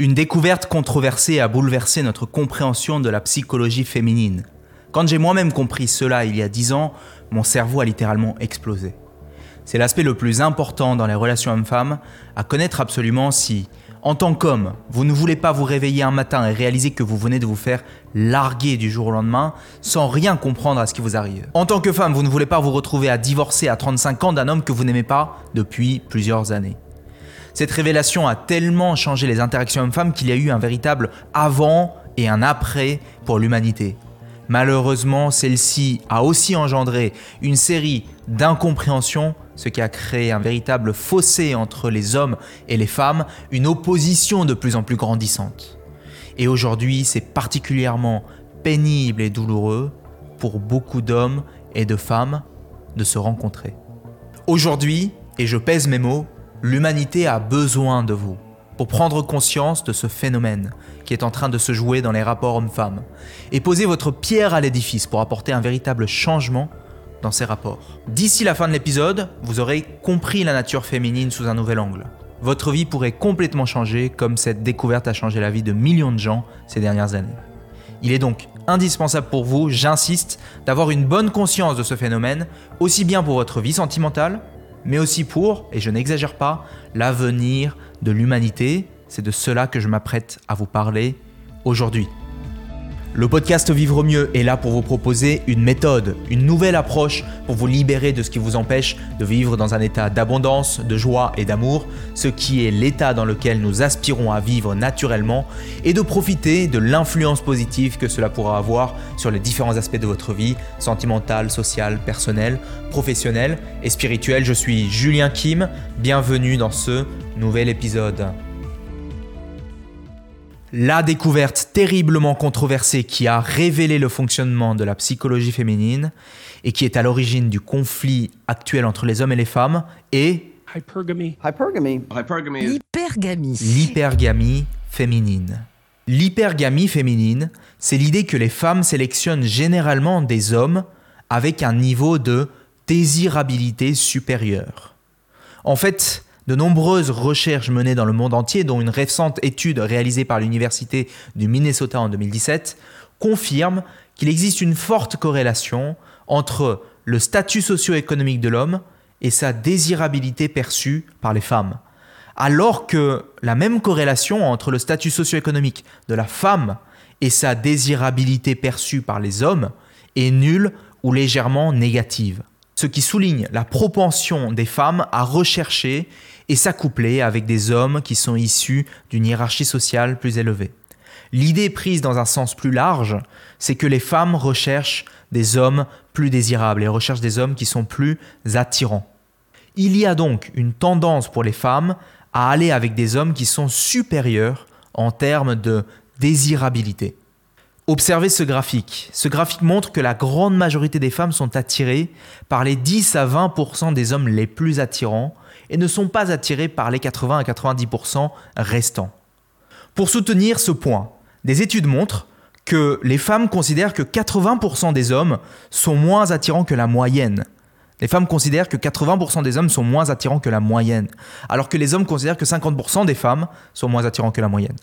Une découverte controversée a bouleversé notre compréhension de la psychologie féminine. Quand j'ai moi-même compris cela il y a dix ans, mon cerveau a littéralement explosé. C'est l'aspect le plus important dans les relations hommes-femmes, à connaître absolument si, en tant qu'homme, vous ne voulez pas vous réveiller un matin et réaliser que vous venez de vous faire larguer du jour au lendemain sans rien comprendre à ce qui vous arrive. En tant que femme, vous ne voulez pas vous retrouver à divorcer à 35 ans d'un homme que vous n'aimez pas depuis plusieurs années. Cette révélation a tellement changé les interactions hommes-femmes qu'il y a eu un véritable avant et un après pour l'humanité. Malheureusement, celle-ci a aussi engendré une série d'incompréhensions, ce qui a créé un véritable fossé entre les hommes et les femmes, une opposition de plus en plus grandissante. Et aujourd'hui, c'est particulièrement pénible et douloureux pour beaucoup d'hommes et de femmes de se rencontrer. Aujourd'hui, et je pèse mes mots, L'humanité a besoin de vous pour prendre conscience de ce phénomène qui est en train de se jouer dans les rapports hommes-femmes et poser votre pierre à l'édifice pour apporter un véritable changement dans ces rapports. D'ici la fin de l'épisode, vous aurez compris la nature féminine sous un nouvel angle. Votre vie pourrait complètement changer comme cette découverte a changé la vie de millions de gens ces dernières années. Il est donc indispensable pour vous, j'insiste, d'avoir une bonne conscience de ce phénomène, aussi bien pour votre vie sentimentale mais aussi pour, et je n'exagère pas, l'avenir de l'humanité. C'est de cela que je m'apprête à vous parler aujourd'hui. Le podcast Vivre mieux est là pour vous proposer une méthode, une nouvelle approche pour vous libérer de ce qui vous empêche de vivre dans un état d'abondance, de joie et d'amour, ce qui est l'état dans lequel nous aspirons à vivre naturellement, et de profiter de l'influence positive que cela pourra avoir sur les différents aspects de votre vie, sentimentale, sociale, personnelle, professionnelle et spirituelle. Je suis Julien Kim, bienvenue dans ce nouvel épisode. La découverte terriblement controversée qui a révélé le fonctionnement de la psychologie féminine et qui est à l'origine du conflit actuel entre les hommes et les femmes est Hypergamy. L'hypergamie. l'hypergamie féminine. L'hypergamie féminine, c'est l'idée que les femmes sélectionnent généralement des hommes avec un niveau de désirabilité supérieur. En fait, de nombreuses recherches menées dans le monde entier, dont une récente étude réalisée par l'Université du Minnesota en 2017, confirment qu'il existe une forte corrélation entre le statut socio-économique de l'homme et sa désirabilité perçue par les femmes. Alors que la même corrélation entre le statut socio-économique de la femme et sa désirabilité perçue par les hommes est nulle ou légèrement négative. Ce qui souligne la propension des femmes à rechercher et s'accoupler avec des hommes qui sont issus d'une hiérarchie sociale plus élevée. L'idée prise dans un sens plus large, c'est que les femmes recherchent des hommes plus désirables et recherchent des hommes qui sont plus attirants. Il y a donc une tendance pour les femmes à aller avec des hommes qui sont supérieurs en termes de désirabilité. Observez ce graphique. Ce graphique montre que la grande majorité des femmes sont attirées par les 10 à 20% des hommes les plus attirants et ne sont pas attirées par les 80 à 90% restants. Pour soutenir ce point, des études montrent que les femmes considèrent que 80% des hommes sont moins attirants que la moyenne. Les femmes considèrent que 80% des hommes sont moins attirants que la moyenne, alors que les hommes considèrent que 50% des femmes sont moins attirants que la moyenne.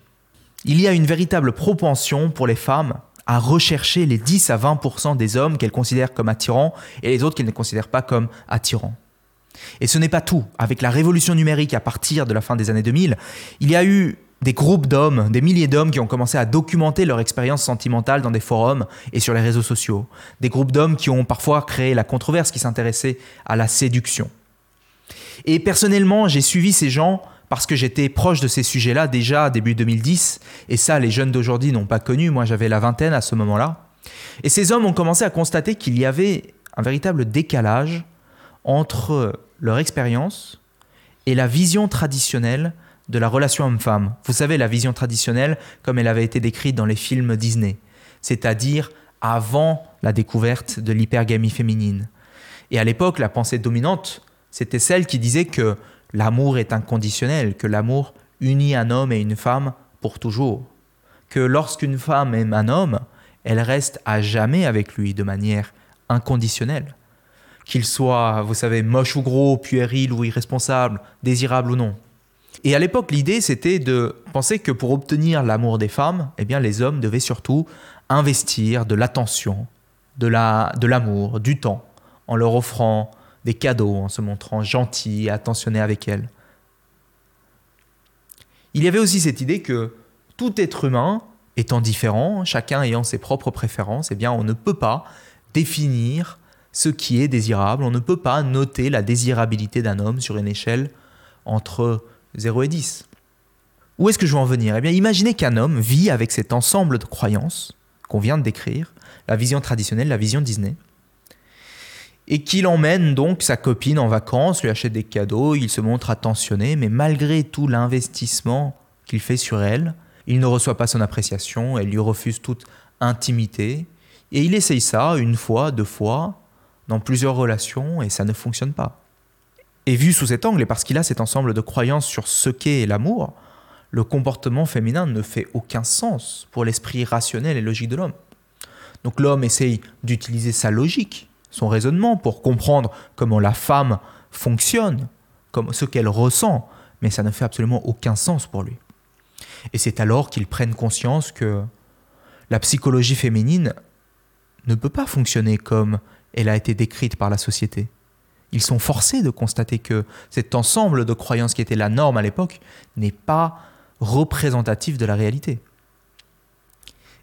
Il y a une véritable propension pour les femmes à rechercher les 10 à 20% des hommes qu'elles considèrent comme attirants et les autres qu'elles ne considèrent pas comme attirants. Et ce n'est pas tout. Avec la révolution numérique à partir de la fin des années 2000, il y a eu des groupes d'hommes, des milliers d'hommes qui ont commencé à documenter leur expérience sentimentale dans des forums et sur les réseaux sociaux. Des groupes d'hommes qui ont parfois créé la controverse qui s'intéressait à la séduction. Et personnellement, j'ai suivi ces gens parce que j'étais proche de ces sujets-là déjà début 2010, et ça les jeunes d'aujourd'hui n'ont pas connu, moi j'avais la vingtaine à ce moment-là. Et ces hommes ont commencé à constater qu'il y avait un véritable décalage entre leur expérience et la vision traditionnelle de la relation homme-femme. Vous savez, la vision traditionnelle comme elle avait été décrite dans les films Disney, c'est-à-dire avant la découverte de l'hypergamie féminine. Et à l'époque, la pensée dominante, c'était celle qui disait que l'amour est inconditionnel, que l'amour unit un homme et une femme pour toujours. Que lorsqu'une femme aime un homme, elle reste à jamais avec lui de manière inconditionnelle. Qu'il soit, vous savez, moche ou gros, puéril ou irresponsable, désirable ou non. Et à l'époque, l'idée, c'était de penser que pour obtenir l'amour des femmes, eh bien, les hommes devaient surtout investir de l'attention, de l'amour, la, du temps, en leur offrant des cadeaux, en se montrant gentils et attentionnés avec elles. Il y avait aussi cette idée que tout être humain étant différent, chacun ayant ses propres préférences, eh bien, on ne peut pas définir ce qui est désirable, on ne peut pas noter la désirabilité d'un homme sur une échelle entre 0 et 10. Où est-ce que je veux en venir? Eh bien, imaginez qu'un homme vit avec cet ensemble de croyances qu'on vient de décrire, la vision traditionnelle, la vision Disney, et qu'il emmène donc sa copine en vacances, lui achète des cadeaux, il se montre attentionné, mais malgré tout l'investissement qu'il fait sur elle, il ne reçoit pas son appréciation, elle lui refuse toute intimité, et il essaye ça une fois, deux fois, dans plusieurs relations, et ça ne fonctionne pas. Et vu sous cet angle, et parce qu'il a cet ensemble de croyances sur ce qu'est l'amour, le comportement féminin ne fait aucun sens pour l'esprit rationnel et logique de l'homme. Donc l'homme essaye d'utiliser sa logique, son raisonnement, pour comprendre comment la femme fonctionne, comme ce qu'elle ressent, mais ça ne fait absolument aucun sens pour lui. Et c'est alors qu'ils prennent conscience que la psychologie féminine ne peut pas fonctionner comme elle a été décrite par la société. Ils sont forcés de constater que cet ensemble de croyances qui était la norme à l'époque n'est pas représentatif de la réalité.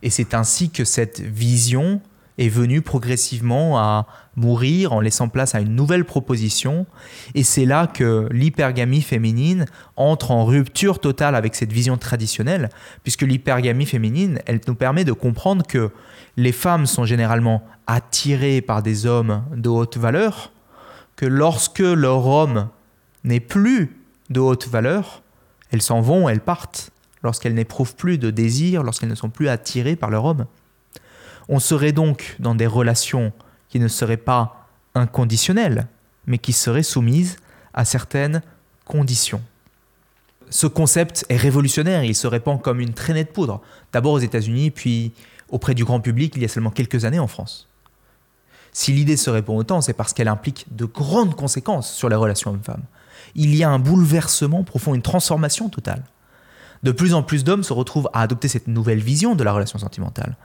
Et c'est ainsi que cette vision est venue progressivement à mourir en laissant place à une nouvelle proposition. Et c'est là que l'hypergamie féminine entre en rupture totale avec cette vision traditionnelle, puisque l'hypergamie féminine, elle nous permet de comprendre que les femmes sont généralement attirées par des hommes de haute valeur, que lorsque leur homme n'est plus de haute valeur, elles s'en vont, elles partent, lorsqu'elles n'éprouvent plus de désir, lorsqu'elles ne sont plus attirées par leur homme. On serait donc dans des relations qui ne seraient pas inconditionnelles, mais qui seraient soumises à certaines conditions. Ce concept est révolutionnaire, il se répand comme une traînée de poudre, d'abord aux États-Unis, puis auprès du grand public il y a seulement quelques années en France. Si l'idée se répand autant, c'est parce qu'elle implique de grandes conséquences sur les relations hommes-femmes. Il y a un bouleversement profond, une transformation totale. De plus en plus d'hommes se retrouvent à adopter cette nouvelle vision de la relation sentimentale.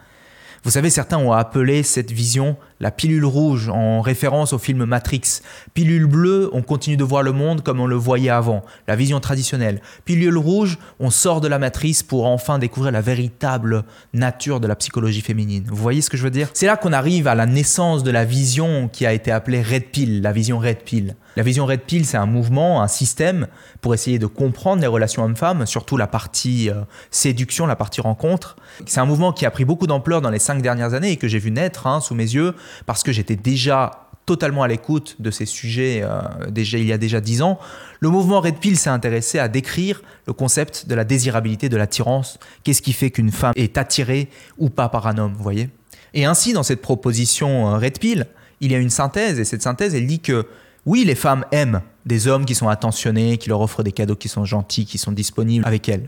Vous savez, certains ont appelé cette vision la pilule rouge en référence au film Matrix. Pilule bleue, on continue de voir le monde comme on le voyait avant, la vision traditionnelle. Pilule rouge, on sort de la matrice pour enfin découvrir la véritable nature de la psychologie féminine. Vous voyez ce que je veux dire? C'est là qu'on arrive à la naissance de la vision qui a été appelée Red Pill, la vision Red Pill. La vision Red Pill, c'est un mouvement, un système pour essayer de comprendre les relations hommes-femmes, surtout la partie euh, séduction, la partie rencontre. C'est un mouvement qui a pris beaucoup d'ampleur dans les cinq dernières années et que j'ai vu naître hein, sous mes yeux parce que j'étais déjà totalement à l'écoute de ces sujets euh, déjà, il y a déjà dix ans. Le mouvement Red Pill s'est intéressé à décrire le concept de la désirabilité, de l'attirance. Qu'est-ce qui fait qu'une femme est attirée ou pas par un homme, vous voyez? Et ainsi, dans cette proposition euh, Red Pill, il y a une synthèse, et cette synthèse, elle dit que oui, les femmes aiment des hommes qui sont attentionnés, qui leur offrent des cadeaux qui sont gentils, qui sont disponibles avec elles.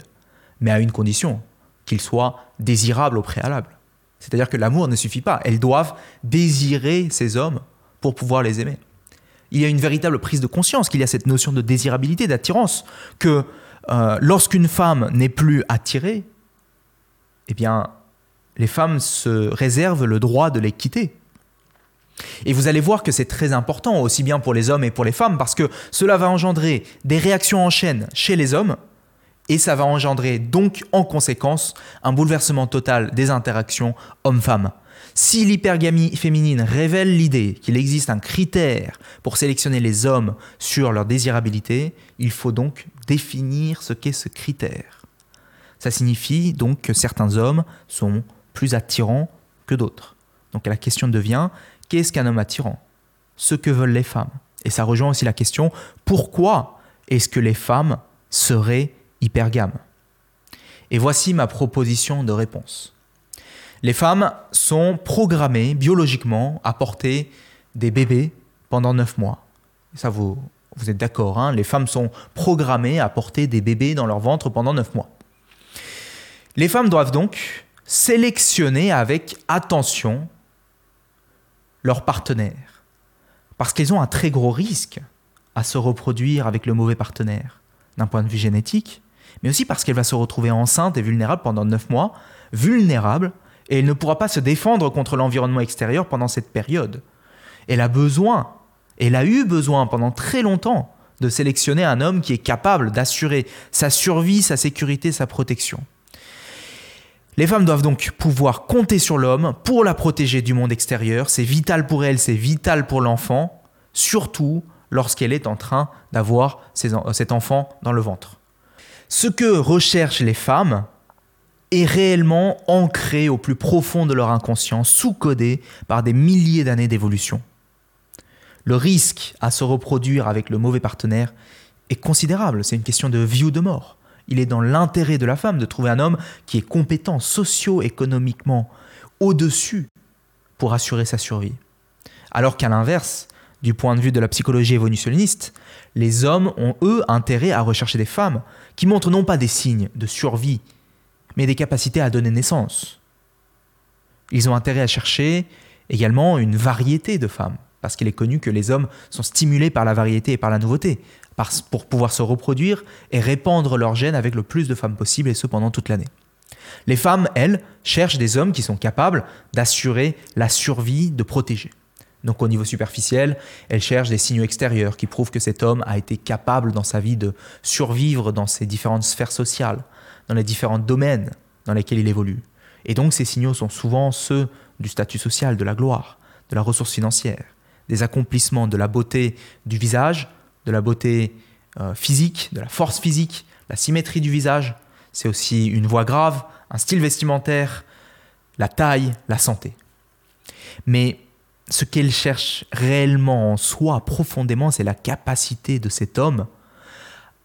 Mais à une condition, qu'ils soient désirables au préalable. C'est-à-dire que l'amour ne suffit pas. Elles doivent désirer ces hommes pour pouvoir les aimer. Il y a une véritable prise de conscience qu'il y a cette notion de désirabilité, d'attirance, que euh, lorsqu'une femme n'est plus attirée, eh bien, les femmes se réservent le droit de les quitter. Et vous allez voir que c'est très important, aussi bien pour les hommes et pour les femmes, parce que cela va engendrer des réactions en chaîne chez les hommes, et ça va engendrer donc en conséquence un bouleversement total des interactions hommes-femmes. Si l'hypergamie féminine révèle l'idée qu'il existe un critère pour sélectionner les hommes sur leur désirabilité, il faut donc définir ce qu'est ce critère. Ça signifie donc que certains hommes sont plus attirants que d'autres. Donc la question devient, Qu'est-ce qu'un homme attirant? Ce que veulent les femmes. Et ça rejoint aussi la question pourquoi est-ce que les femmes seraient hypergames Et voici ma proposition de réponse. Les femmes sont programmées biologiquement à porter des bébés pendant 9 mois. Ça, vous, vous êtes d'accord, hein les femmes sont programmées à porter des bébés dans leur ventre pendant 9 mois. Les femmes doivent donc sélectionner avec attention leur partenaire. Parce qu'ils ont un très gros risque à se reproduire avec le mauvais partenaire. d'un point de vue génétique, mais aussi parce qu'elle va se retrouver enceinte et vulnérable pendant 9 mois, vulnérable, et elle ne pourra pas se défendre contre l'environnement extérieur pendant cette période. Elle a besoin, elle a eu besoin pendant très longtemps de sélectionner un homme qui est capable d'assurer sa survie, sa sécurité, sa protection. Les femmes doivent donc pouvoir compter sur l'homme pour la protéger du monde extérieur. C'est vital pour elle, c'est vital pour l'enfant, surtout lorsqu'elle est en train d'avoir cet enfant dans le ventre. Ce que recherchent les femmes est réellement ancré au plus profond de leur inconscient, sous-codé par des milliers d'années d'évolution. Le risque à se reproduire avec le mauvais partenaire est considérable, c'est une question de vie ou de mort. Il est dans l'intérêt de la femme de trouver un homme qui est compétent socio-économiquement au-dessus pour assurer sa survie. Alors qu'à l'inverse, du point de vue de la psychologie évolutionniste, les hommes ont eux intérêt à rechercher des femmes qui montrent non pas des signes de survie, mais des capacités à donner naissance. Ils ont intérêt à chercher également une variété de femmes, parce qu'il est connu que les hommes sont stimulés par la variété et par la nouveauté, pour pouvoir se reproduire et répandre leurs gènes avec le plus de femmes possible, et ce pendant toute l'année. Les femmes, elles, cherchent des hommes qui sont capables d'assurer la survie, de protéger. Donc au niveau superficiel, elles cherchent des signaux extérieurs qui prouvent que cet homme a été capable dans sa vie de survivre dans ses différentes sphères sociales, dans les différents domaines dans lesquels il évolue. Et donc ces signaux sont souvent ceux du statut social, de la gloire, de la ressource financière, des accomplissements, de la beauté du visage, de la beauté euh, physique, de la force physique, la symétrie du visage. C'est aussi une voix grave, un style vestimentaire, la taille, la santé. Mais ce qu'elle cherche réellement en soi, profondément, c'est la capacité de cet homme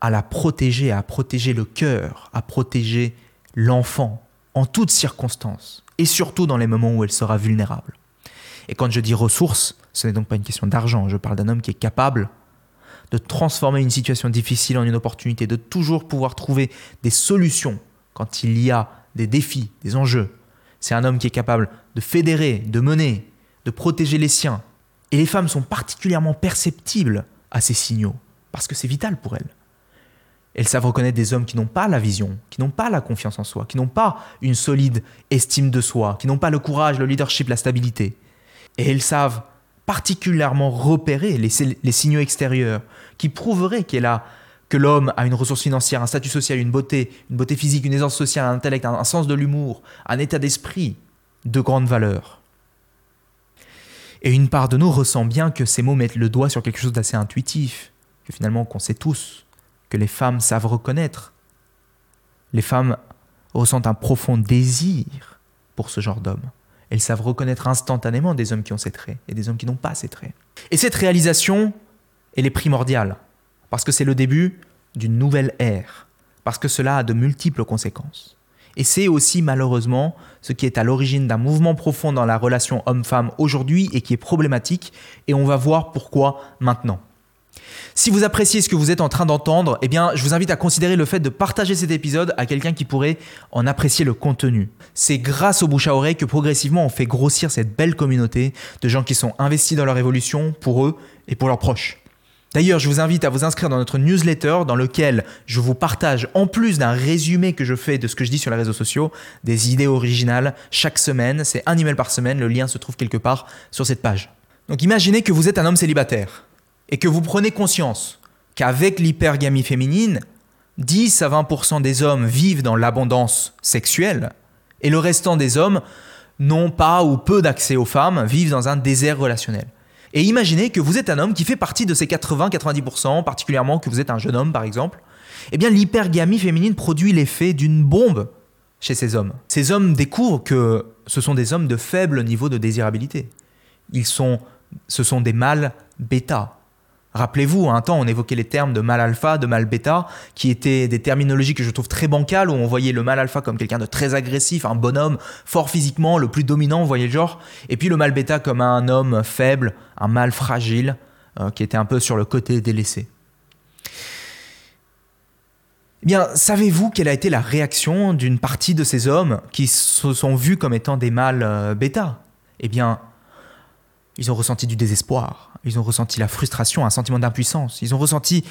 à la protéger, à protéger le cœur, à protéger l'enfant en toutes circonstances, et surtout dans les moments où elle sera vulnérable. Et quand je dis ressources, ce n'est donc pas une question d'argent, je parle d'un homme qui est capable de transformer une situation difficile en une opportunité, de toujours pouvoir trouver des solutions quand il y a des défis, des enjeux. C'est un homme qui est capable de fédérer, de mener, de protéger les siens. Et les femmes sont particulièrement perceptibles à ces signaux, parce que c'est vital pour elles. Elles savent reconnaître des hommes qui n'ont pas la vision, qui n'ont pas la confiance en soi, qui n'ont pas une solide estime de soi, qui n'ont pas le courage, le leadership, la stabilité. Et elles savent particulièrement repérer les, signaux extérieurs qui prouveraient qu'elle a, que l'homme a une ressource financière, un statut social, une beauté, une beauté physique, une aisance sociale, un intellect, un sens de l'humour, un état d'esprit de grande valeur. Et une part de nous ressent bien que ces mots mettent le doigt sur quelque chose d'assez intuitif, que finalement qu'on sait tous, que les femmes savent reconnaître. Les femmes ressentent un profond désir pour ce genre d'homme. Elles savent reconnaître instantanément des hommes qui ont ces traits et des hommes qui n'ont pas ces traits. Et cette réalisation, elle est primordiale, parce que c'est le début d'une nouvelle ère, parce que cela a de multiples conséquences. Et c'est aussi malheureusement ce qui est à l'origine d'un mouvement profond dans la relation homme-femme aujourd'hui et qui est problématique, et on va voir pourquoi maintenant. Si vous appréciez ce que vous êtes en train d'entendre, eh bien, je vous invite à considérer le fait de partager cet épisode à quelqu'un qui pourrait en apprécier le contenu. C'est grâce au bouche à oreille que progressivement on fait grossir cette belle communauté de gens qui sont investis dans leur évolution pour eux et pour leurs proches. D'ailleurs, je vous invite à vous inscrire dans notre newsletter dans lequel je vous partage, en plus d'un résumé que je fais de ce que je dis sur les réseaux sociaux, des idées originales chaque semaine. C'est un email par semaine, le lien se trouve quelque part sur cette page. Donc imaginez que vous êtes un homme célibataire et que vous prenez conscience qu'avec l'hypergamie féminine, 10 à 20% des hommes vivent dans l'abondance sexuelle et le restant des hommes n'ont pas ou peu d'accès aux femmes, vivent dans un désert relationnel. Et imaginez que vous êtes un homme qui fait partie de ces 80-90%, particulièrement que vous êtes un jeune homme par exemple, eh bien l'hypergamie féminine produit l'effet d'une bombe chez ces hommes. Ces hommes découvrent que ce sont des hommes de faible niveau de désirabilité. Ils sont, ce sont des mâles bêta, Rappelez-vous, un temps, on évoquait les termes de mal alpha, de mal bêta, qui étaient des terminologies que je trouve très bancales, où on voyait le mal alpha comme quelqu'un de très agressif, un bonhomme, fort physiquement, le plus dominant, vous voyez le genre, et puis le mal bêta comme un homme faible, un mâle fragile, euh, qui était un peu sur le côté délaissé. Eh bien, savez-vous quelle a été la réaction d'une partie de ces hommes qui se sont vus comme étant des mâles euh, bêta? Eh bien, ils ont ressenti du désespoir, ils ont ressenti la frustration, un sentiment d'impuissance, ils ont ressenti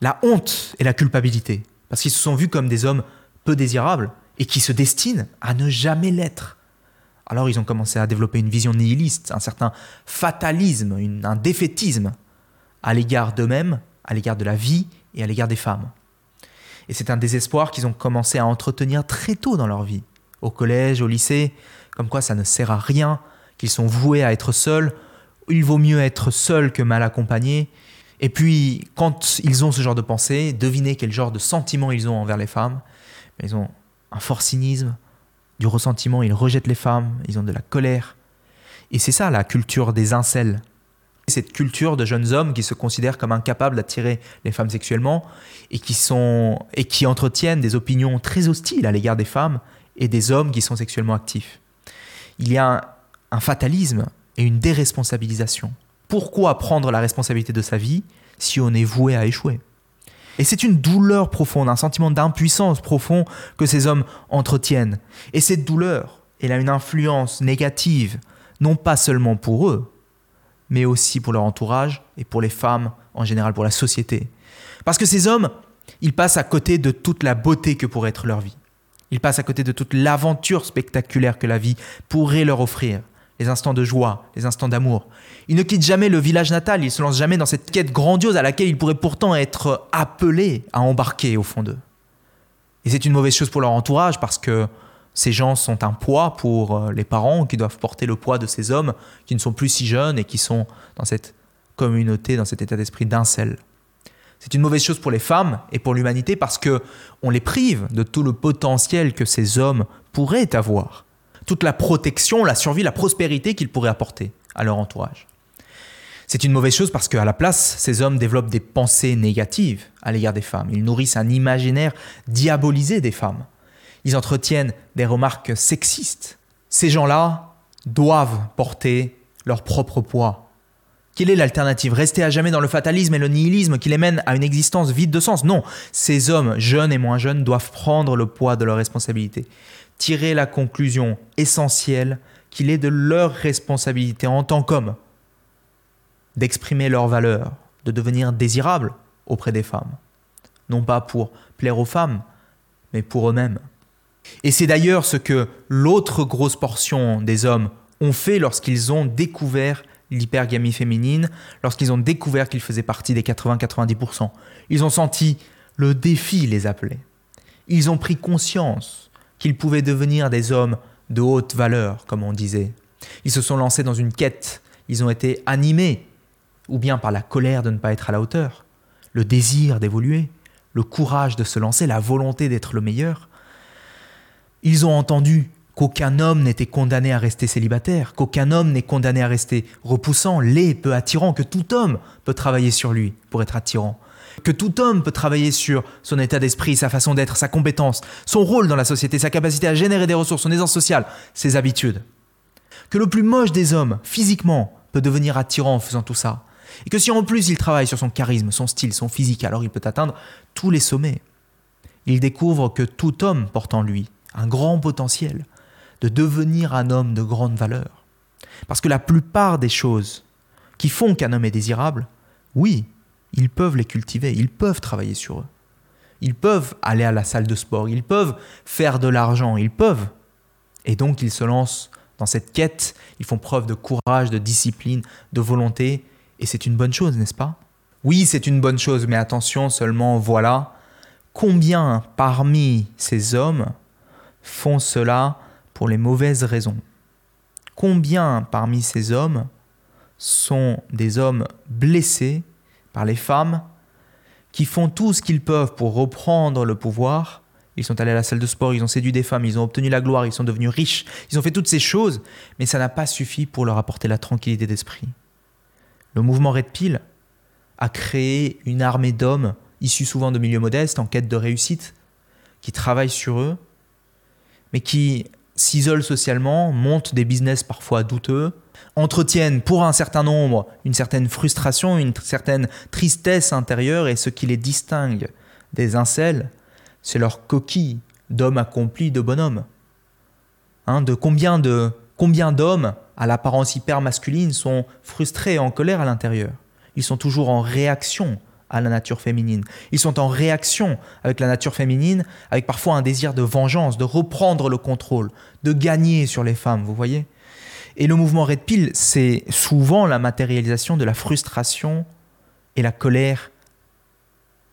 la honte et la culpabilité, parce qu'ils se sont vus comme des hommes peu désirables et qui se destinent à ne jamais l'être. Alors ils ont commencé à développer une vision nihiliste, un certain fatalisme, un défaitisme à l'égard d'eux-mêmes, à l'égard de la vie et à l'égard des femmes. Et c'est un désespoir qu'ils ont commencé à entretenir très tôt dans leur vie, au collège, au lycée, comme quoi ça ne sert à rien, qu'ils sont voués à être seuls, il vaut mieux être seul que mal accompagné. Et puis, quand ils ont ce genre de pensée, devinez quel genre de sentiment ils ont envers les femmes. Ils ont un fort cynisme, du ressentiment, ils rejettent les femmes, ils ont de la colère. Et c'est ça la culture des incels. Cette culture de jeunes hommes qui se considèrent comme incapables d'attirer les femmes sexuellement et qui, sont, et qui entretiennent des opinions très hostiles à l'égard des femmes et des hommes qui sont sexuellement actifs. Il y a un fatalisme et une déresponsabilisation. Pourquoi prendre la responsabilité de sa vie si on est voué à échouer? Et c'est une douleur profonde, un sentiment d'impuissance profond que ces hommes entretiennent. Et cette douleur, elle a une influence négative, non pas seulement pour eux, mais aussi pour leur entourage et pour les femmes, en général pour la société. Parce que ces hommes, ils passent à côté de toute la beauté que pourrait être leur vie. Ils passent à côté de toute l'aventure spectaculaire que la vie pourrait leur offrir les instants de joie, les instants d'amour. Ils ne quittent jamais le village natal, ne se lancent jamais dans cette quête grandiose à laquelle ils pourraient pourtant être appelés à embarquer au fond d'eux. Et c'est une mauvaise chose pour leur entourage parce que ces gens sont un poids pour euh, les parents qui doivent porter le poids de ces hommes qui ne sont plus si jeunes et qui sont dans cette communauté, dans cet état d'esprit d'un seul. C'est une mauvaise chose pour les femmes et pour l'humanité parce que on les prive de tout le potentiel que ces hommes pourraient avoir toute la protection, la survie, la prospérité qu'ils pourraient apporter à leur entourage. C'est une mauvaise chose parce qu'à la place, ces hommes développent des pensées négatives à l'égard des femmes. Ils nourrissent un imaginaire diabolisé des femmes. Ils entretiennent des remarques sexistes. Ces gens-là doivent porter leur propre poids. Quelle est l'alternative? Rester à jamais dans le fatalisme et le nihilisme qui les mène à une existence vide de sens? Non, ces hommes, jeunes et moins jeunes, doivent prendre le poids de leurs responsabilités tirer la conclusion essentielle qu'il est de leur responsabilité en tant qu'hommes d'exprimer leurs valeurs, de devenir désirables auprès des femmes. Non pas pour plaire aux femmes, mais pour eux-mêmes. Et c'est d'ailleurs ce que l'autre grosse portion des hommes ont fait lorsqu'ils ont découvert l'hypergamie féminine, lorsqu'ils ont découvert qu'ils faisaient partie des 80-90%. Ils ont senti le défi les appeler. Ils ont pris conscience qu'ils pouvaient devenir des hommes de haute valeur, comme on disait. Ils se sont lancés dans une quête, ils ont été animés, ou bien par la colère de ne pas être à la hauteur, le désir d'évoluer, le courage de se lancer, la volonté d'être le meilleur. Ils ont entendu qu'aucun homme n'était condamné à rester célibataire, qu'aucun homme n'est condamné à rester repoussant, laid, peu attirant, que tout homme peut travailler sur lui pour être attirant, que tout homme peut travailler sur son état d'esprit, sa façon d'être, sa compétence, son rôle dans la société, sa capacité à générer des ressources, son aisance sociale, ses habitudes. Que le plus moche des hommes, physiquement, peut devenir attirant en faisant tout ça. Et que si en plus il travaille sur son charisme, son style, son physique, alors il peut atteindre tous les sommets. Il découvre que tout homme porte en lui un grand potentiel de devenir un homme de grande valeur. Parce que la plupart des choses qui font qu'un homme est désirable, oui, ils peuvent les cultiver, ils peuvent travailler sur eux. Ils peuvent aller à la salle de sport, ils peuvent faire de l'argent, ils peuvent. Et donc ils se lancent dans cette quête, ils font preuve de courage, de discipline, de volonté, et c'est une bonne chose, n'est-ce pas? Oui, c'est une bonne chose, mais attention seulement, voilà, combien parmi ces hommes font cela pour les mauvaises raisons? Combien parmi ces hommes sont des hommes blessés par les femmes qui font tout ce qu'ils peuvent pour reprendre le pouvoir. Ils sont allés à la salle de sport, ils ont séduit des femmes, ils ont obtenu la gloire, ils sont devenus riches, ils ont fait toutes ces choses, mais ça n'a pas suffi pour leur apporter la tranquillité d'esprit. Le mouvement Red Pill a créé une armée d'hommes issus souvent de milieux modestes, en quête de réussite, qui travaillent sur eux, mais qui s'isolent socialement, montent des business parfois douteux, entretiennent pour un certain nombre une certaine frustration, une certaine tristesse intérieure, et ce qui les distingue des incels, c'est leur coquille d'hommes accomplis, de bonhommes. Hein, de combien de combien d'hommes à l'apparence hyper masculine sont frustrés et en colère à l'intérieur? Ils sont toujours en réaction à la nature féminine. Ils sont en réaction avec la nature féminine, avec parfois un désir de vengeance, de reprendre le contrôle, de gagner sur les femmes, vous voyez? Et le mouvement Red Pill, c'est souvent la matérialisation de la frustration et la colère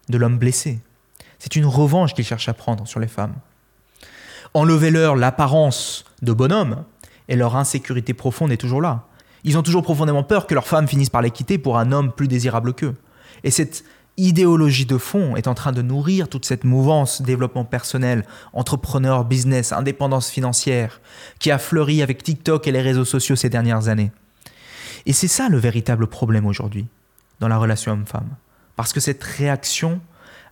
de l'homme blessé. C'est une revanche qu'ils cherchent à prendre sur les femmes. Enlevez-leur l'apparence de bonhomme et leur insécurité profonde est toujours là. Ils ont toujours profondément peur que leur femme finisse par les quitter pour un homme plus désirable qu'eux. Et cette idéologie de fond est en train de nourrir toute cette mouvance développement personnel, entrepreneur, business, indépendance financière, qui a fleuri avec TikTok et les réseaux sociaux ces dernières années. Et c'est ça le véritable problème aujourd'hui dans la relation homme-femme. Parce que cette réaction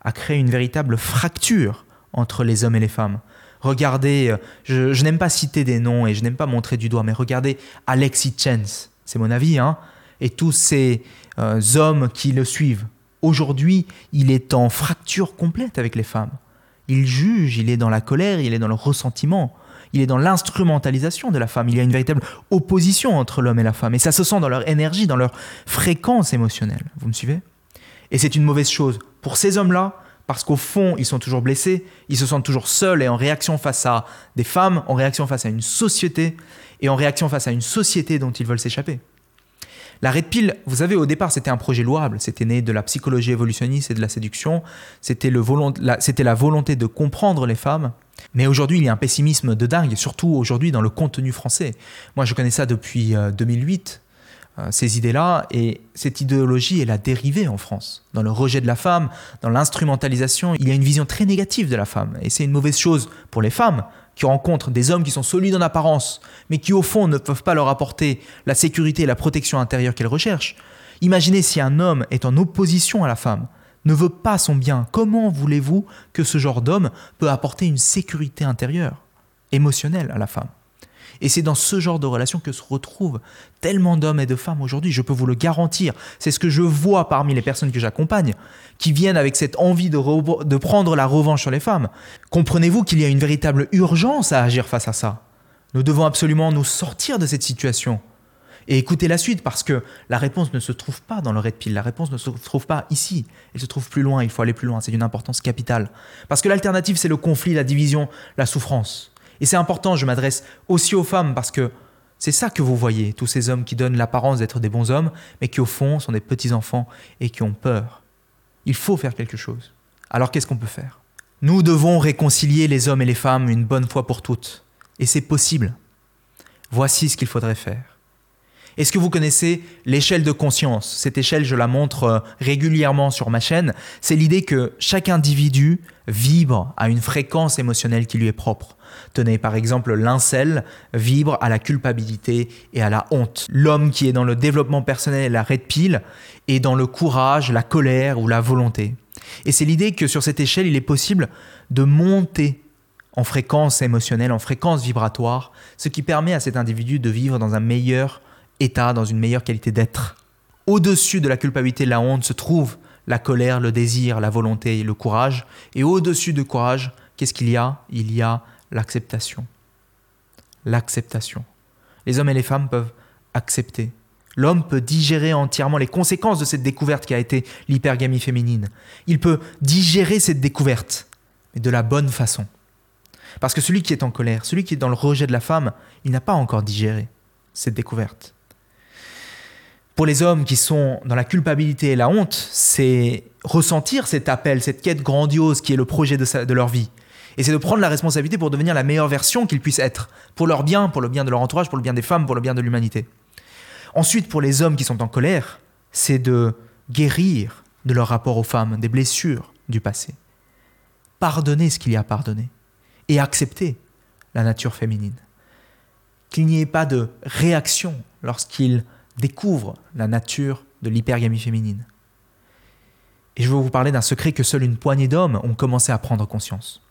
a créé une véritable fracture entre les hommes et les femmes. Regardez, euh, je, n'aime pas citer des noms et je n'aime pas montrer du doigt, mais regardez Alexis Chance, c'est mon avis, hein, et tous ces euh, hommes qui le suivent. Aujourd'hui, il est en fracture complète avec les femmes. Il juge, il est dans la colère, il est dans le ressentiment, il est dans l'instrumentalisation de la femme. Il y a une véritable opposition entre l'homme et la femme. Et ça se sent dans leur énergie, dans leur fréquence émotionnelle. Vous me suivez? Et c'est une mauvaise chose. Pour ces hommes-là, parce qu'au fond, ils sont toujours blessés, ils se sentent toujours seuls et en réaction face à des femmes, en réaction face à une société, et en réaction face à une société dont ils veulent s'échapper. La Red Pill, vous savez, au départ, c'était un projet louable. C'était né de la psychologie évolutionniste et de la séduction. C'était la, volonté de comprendre les femmes. Mais aujourd'hui, il y a un pessimisme de dingue, surtout aujourd'hui dans le contenu français. Moi, je connais ça depuis 2008. Euh, euh, ces idées-là. Et cette idéologie, elle a dérivé en France. Dans le rejet de la femme, dans l'instrumentalisation, il y a une vision très négative de la femme. Et c'est une mauvaise chose pour les femmes qui rencontrent des hommes qui sont solides en apparence, mais qui au fond ne peuvent pas leur apporter la sécurité et la protection intérieure qu'elles recherchent. Imaginez si un homme est en opposition à la femme, ne veut pas son bien, comment voulez-vous que ce genre d'homme peut apporter une sécurité intérieure, émotionnelle à la femme? Et c'est dans ce genre de relation que se retrouvent tellement d'hommes et de femmes aujourd'hui, je peux vous le garantir. C'est ce que je vois parmi les personnes que j'accompagne, qui viennent avec cette envie de, de prendre la revanche sur les femmes. Comprenez-vous qu'il y a une véritable urgence à agir face à ça? Nous devons absolument nous sortir de cette situation. Et écouter la suite parce que la réponse ne se trouve pas dans le red pill, la réponse ne se trouve pas ici, elle se trouve plus loin, il faut aller plus loin, c'est d'une importance capitale. Parce que l'alternative, c'est le conflit, la division, la souffrance. Et c'est important, je m'adresse aussi aux femmes parce que c'est ça que vous voyez, tous ces hommes qui donnent l'apparence d'être des bons hommes, mais qui au fond sont des petits-enfants et qui ont peur. Il faut faire quelque chose. Alors qu'est-ce qu'on peut faire? Nous devons réconcilier les hommes et les femmes une bonne fois pour toutes. Et c'est possible. Voici ce qu'il faudrait faire. Est-ce que vous connaissez l'échelle de conscience? Cette échelle, je la montre euh, régulièrement sur ma chaîne. C'est l'idée que chaque individu vibre à une fréquence émotionnelle qui lui est propre. Tenez par exemple, l'incel vibre à la culpabilité et à la honte. L'homme qui est dans le développement personnel la red pill est dans le courage, la colère ou la volonté. Et c'est l'idée que sur cette échelle, il est possible de monter en fréquence émotionnelle, en fréquence vibratoire, ce qui permet à cet individu de vivre dans un meilleur état, dans une meilleure qualité d'être. Au-dessus de la culpabilité et de la honte se trouve la colère, le désir, la volonté, le courage. Et au-dessus du courage, qu'est-ce qu'il y a? Il y a l'acceptation. L'acceptation. Les hommes et les femmes peuvent accepter. L'homme peut digérer entièrement les conséquences de cette découverte qui a été l'hypergamie féminine. Il peut digérer cette découverte, mais de la bonne façon. Parce que celui qui est en colère, celui qui est dans le rejet de la femme, il n'a pas encore digéré cette découverte. Pour les hommes qui sont dans la culpabilité et la honte, c'est ressentir cet appel, cette quête grandiose qui est le projet de, leur vie. Et c'est de prendre la responsabilité pour devenir la meilleure version qu'ils puissent être, pour leur bien, pour le bien de leur entourage, pour le bien des femmes, pour le bien de l'humanité. Ensuite, pour les hommes qui sont en colère, c'est de guérir de leur rapport aux femmes, des blessures du passé. Pardonner ce qu'il y a à pardonner et accepter la nature féminine. Qu'il n'y ait pas de réaction lorsqu'ils découvre la nature de l'hypergamie féminine. Et je veux vous parler d'un secret que seule une poignée d'hommes ont commencé à prendre conscience.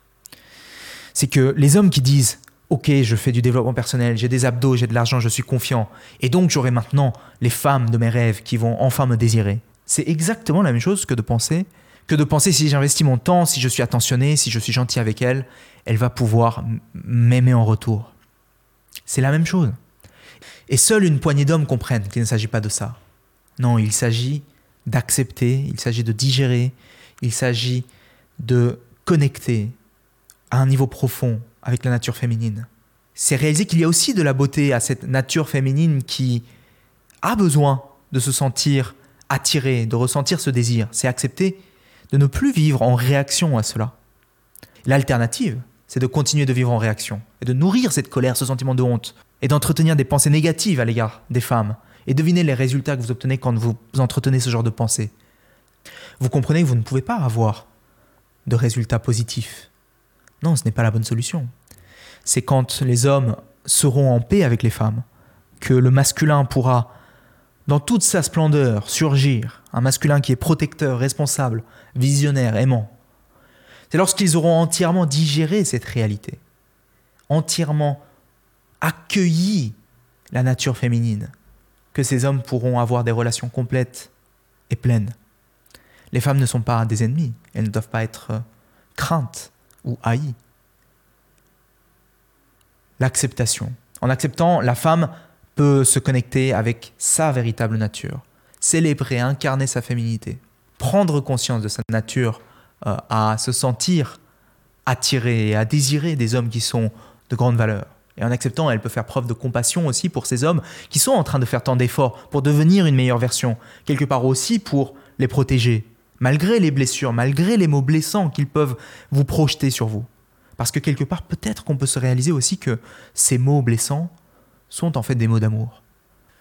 C'est que les hommes qui disent Ok, je fais du développement personnel, j'ai des abdos, j'ai de l'argent, je suis confiant, et donc j'aurai maintenant les femmes de mes rêves qui vont enfin me désirer. C'est exactement la même chose que de penser que de penser si j'investis mon temps, si je suis attentionné, si je suis gentil avec elle, elle va pouvoir m'aimer en retour. C'est la même chose. Et seule une poignée d'hommes comprennent qu'il ne s'agit pas de ça. Non, il s'agit d'accepter, il s'agit de digérer, il s'agit de connecter à un niveau profond avec la nature féminine. C'est réaliser qu'il y a aussi de la beauté à cette nature féminine qui a besoin de se sentir attirée, de ressentir ce désir. C'est accepter de ne plus vivre en réaction à cela. L'alternative, c'est de continuer de vivre en réaction et de nourrir cette colère, ce sentiment de honte et d'entretenir des pensées négatives à l'égard des femmes et devinez les résultats que vous obtenez quand vous entretenez ce genre de pensée. Vous comprenez que vous ne pouvez pas avoir de résultats positifs. Non, ce n'est pas la bonne solution. C'est quand les hommes seront en paix avec les femmes que le masculin pourra, dans toute sa splendeur, surgir. Un masculin qui est protecteur, responsable, visionnaire, aimant. C'est lorsqu'ils auront entièrement digéré cette réalité, entièrement accueilli la nature féminine, que ces hommes pourront avoir des relations complètes et pleines. Les femmes ne sont pas des ennemis, elles ne doivent pas être euh, craintes ou haïes. L'acceptation. En acceptant, la femme peut se connecter avec sa véritable nature, célébrer, incarner sa féminité, prendre conscience de sa nature, euh, à se sentir attirée et à désirer des hommes qui sont de grande valeur. Et en acceptant, elle peut faire preuve de compassion aussi pour ces hommes qui sont en train de faire tant d'efforts pour devenir une meilleure version, quelque part aussi pour les protéger, malgré les blessures, malgré les mots blessants qu'ils peuvent vous projeter sur vous. Parce que quelque part, peut-être qu'on peut se réaliser aussi que ces mots blessants sont en fait des mots d'amour.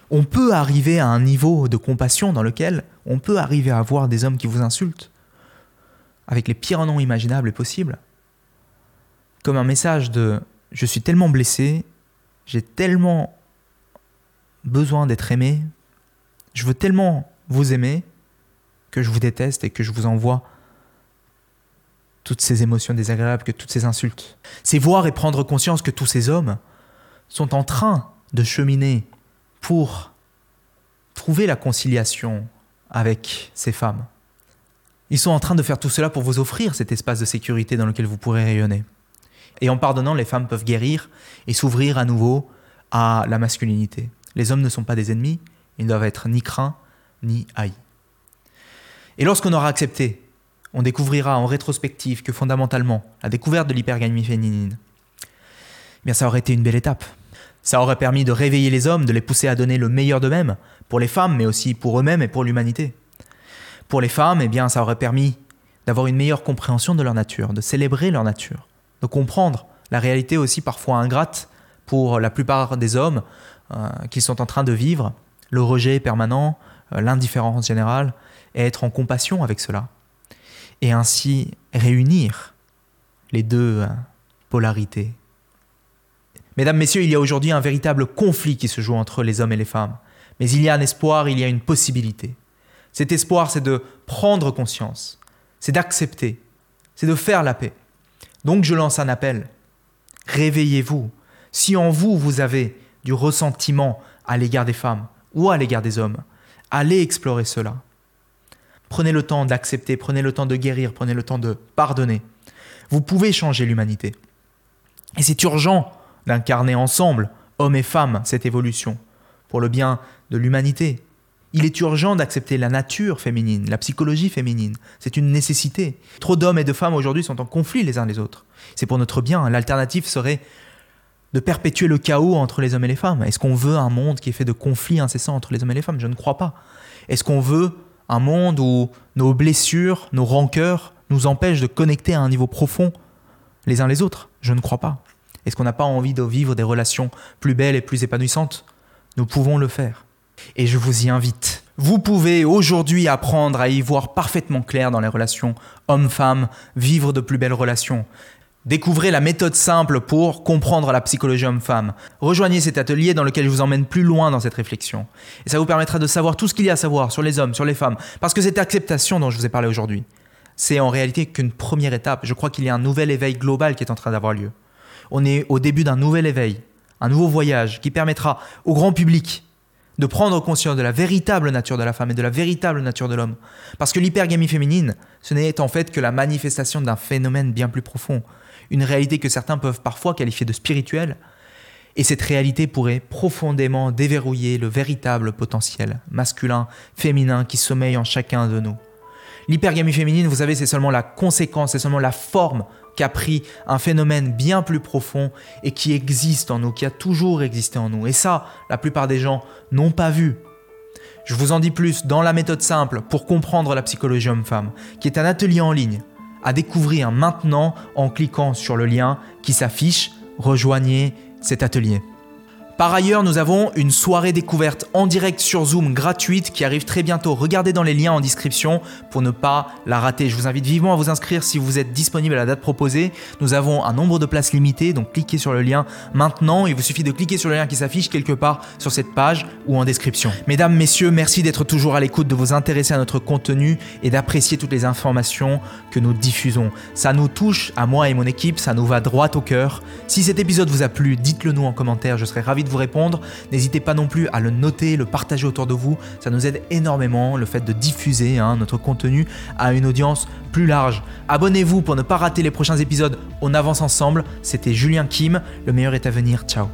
On peut arriver à un niveau de compassion dans lequel on peut arriver à voir des hommes qui vous insultent, avec les pires noms imaginables et possibles, comme un message de je suis tellement blessé, j'ai tellement besoin d'être aimé, je veux tellement vous aimer que je vous déteste et que je vous envoie toutes ces émotions désagréables, que toutes ces insultes. C'est voir et prendre conscience que tous ces hommes sont en train de cheminer pour trouver la conciliation avec ces femmes. Ils sont en train de faire tout cela pour vous offrir cet espace de sécurité dans lequel vous pourrez rayonner. Et en pardonnant, les femmes peuvent guérir et s'ouvrir à nouveau à la masculinité. Les hommes ne sont pas des ennemis, ils ne doivent être ni craints ni haïs. Et lorsqu'on aura accepté, on découvrira en rétrospective que fondamentalement, la découverte de l'hypergamie féminine, eh bien ça aurait été une belle étape. Ça aurait permis de réveiller les hommes, de les pousser à donner le meilleur d'eux-mêmes, pour les femmes, mais aussi pour eux-mêmes et pour l'humanité. Pour les femmes, eh bien, ça aurait permis d'avoir une meilleure compréhension de leur nature, de célébrer leur nature, de comprendre la réalité aussi parfois ingrate pour la plupart des hommes euh, qui sont en train de vivre, le rejet permanent, euh, l'indifférence générale, et être en compassion avec cela. Et ainsi réunir les deux euh, polarités. Mesdames, Messieurs, il y a aujourd'hui un véritable conflit qui se joue entre les hommes et les femmes. Mais il y a un espoir, il y a une possibilité. Cet espoir, c'est de prendre conscience, c'est d'accepter, c'est de faire la paix. Donc je lance un appel. Réveillez-vous. Si en vous, vous avez du ressentiment à l'égard des femmes ou à l'égard des hommes, allez explorer cela. Prenez le temps d'accepter, prenez le temps de guérir, prenez le temps de pardonner. Vous pouvez changer l'humanité. Et c'est urgent d'incarner ensemble, hommes et femmes, cette évolution, pour le bien de l'humanité, il est urgent d'accepter la nature féminine, la psychologie féminine. C'est une nécessité. Trop d'hommes et de femmes aujourd'hui sont en conflit les uns les autres. C'est pour notre bien. L'alternative serait de perpétuer le chaos entre les hommes et les femmes. Est-ce qu'on veut un monde qui est fait de conflits incessants entre les hommes et les femmes? Je ne crois pas. Est-ce qu'on veut un monde où nos blessures, nos rancœurs nous empêchent de connecter à un niveau profond les uns les autres? Je ne crois pas. Est-ce qu'on n'a pas envie de vivre des relations plus belles et plus épanouissantes? Nous pouvons le faire et je vous y invite. Vous pouvez aujourd'hui apprendre à y voir parfaitement clair dans les relations homme-femme, vivre de plus belles relations. Découvrez la méthode simple pour comprendre la psychologie homme-femme. Rejoignez cet atelier dans lequel je vous emmène plus loin dans cette réflexion. Et ça vous permettra de savoir tout ce qu'il y a à savoir sur les hommes, sur les femmes. Parce que cette acceptation dont je vous ai parlé aujourd'hui, c'est en réalité qu'une première étape. Je crois qu'il y a un nouvel éveil global qui est en train d'avoir lieu. On est au début d'un nouvel éveil, un nouveau voyage qui permettra au grand public de prendre conscience de la véritable nature de la femme et de la véritable nature de l'homme. Parce que l'hypergamie féminine, ce n'est en fait que la manifestation d'un phénomène bien plus profond, une réalité que certains peuvent parfois qualifier de spirituelle, Et cette réalité pourrait profondément déverrouiller le véritable potentiel masculin, féminin qui sommeille en chacun de nous. L'hypergamie féminine, vous savez, c'est seulement la conséquence, c'est seulement la forme qu'a pris un phénomène bien plus profond et qui existe en nous, qui a toujours existé en nous. Et ça, la plupart des gens n'ont pas vu. Je vous en dis plus dans la méthode simple pour comprendre la psychologie homme-femme, qui est un atelier en ligne à découvrir maintenant en cliquant sur le lien qui s'affiche. Rejoignez cet atelier. Par ailleurs, nous avons une soirée découverte en direct sur Zoom gratuite qui arrive très bientôt. Regardez dans les liens en description pour ne pas la rater. Je vous invite vivement à vous inscrire si vous êtes disponible à la date proposée. Nous avons un nombre de places limité, donc cliquez sur le lien maintenant. Il vous suffit de cliquer sur le lien qui s'affiche quelque part sur cette page ou en description. Mesdames, messieurs, merci d'être toujours à l'écoute, de vous intéresser à notre contenu et d'apprécier toutes les informations que nous diffusons. Ça nous touche à moi et mon équipe, ça nous va droit au cœur. Si cet épisode vous a plu, dites-le nous en commentaire, je serai ravi vous répondre. N'hésitez pas non plus à le noter, le partager autour de vous. Ça nous aide énormément, le fait de diffuser hein, notre contenu à une audience plus large. Abonnez-vous pour ne pas rater les prochains épisodes. On avance ensemble. C'était Julien Kim. Le meilleur est à venir. Ciao.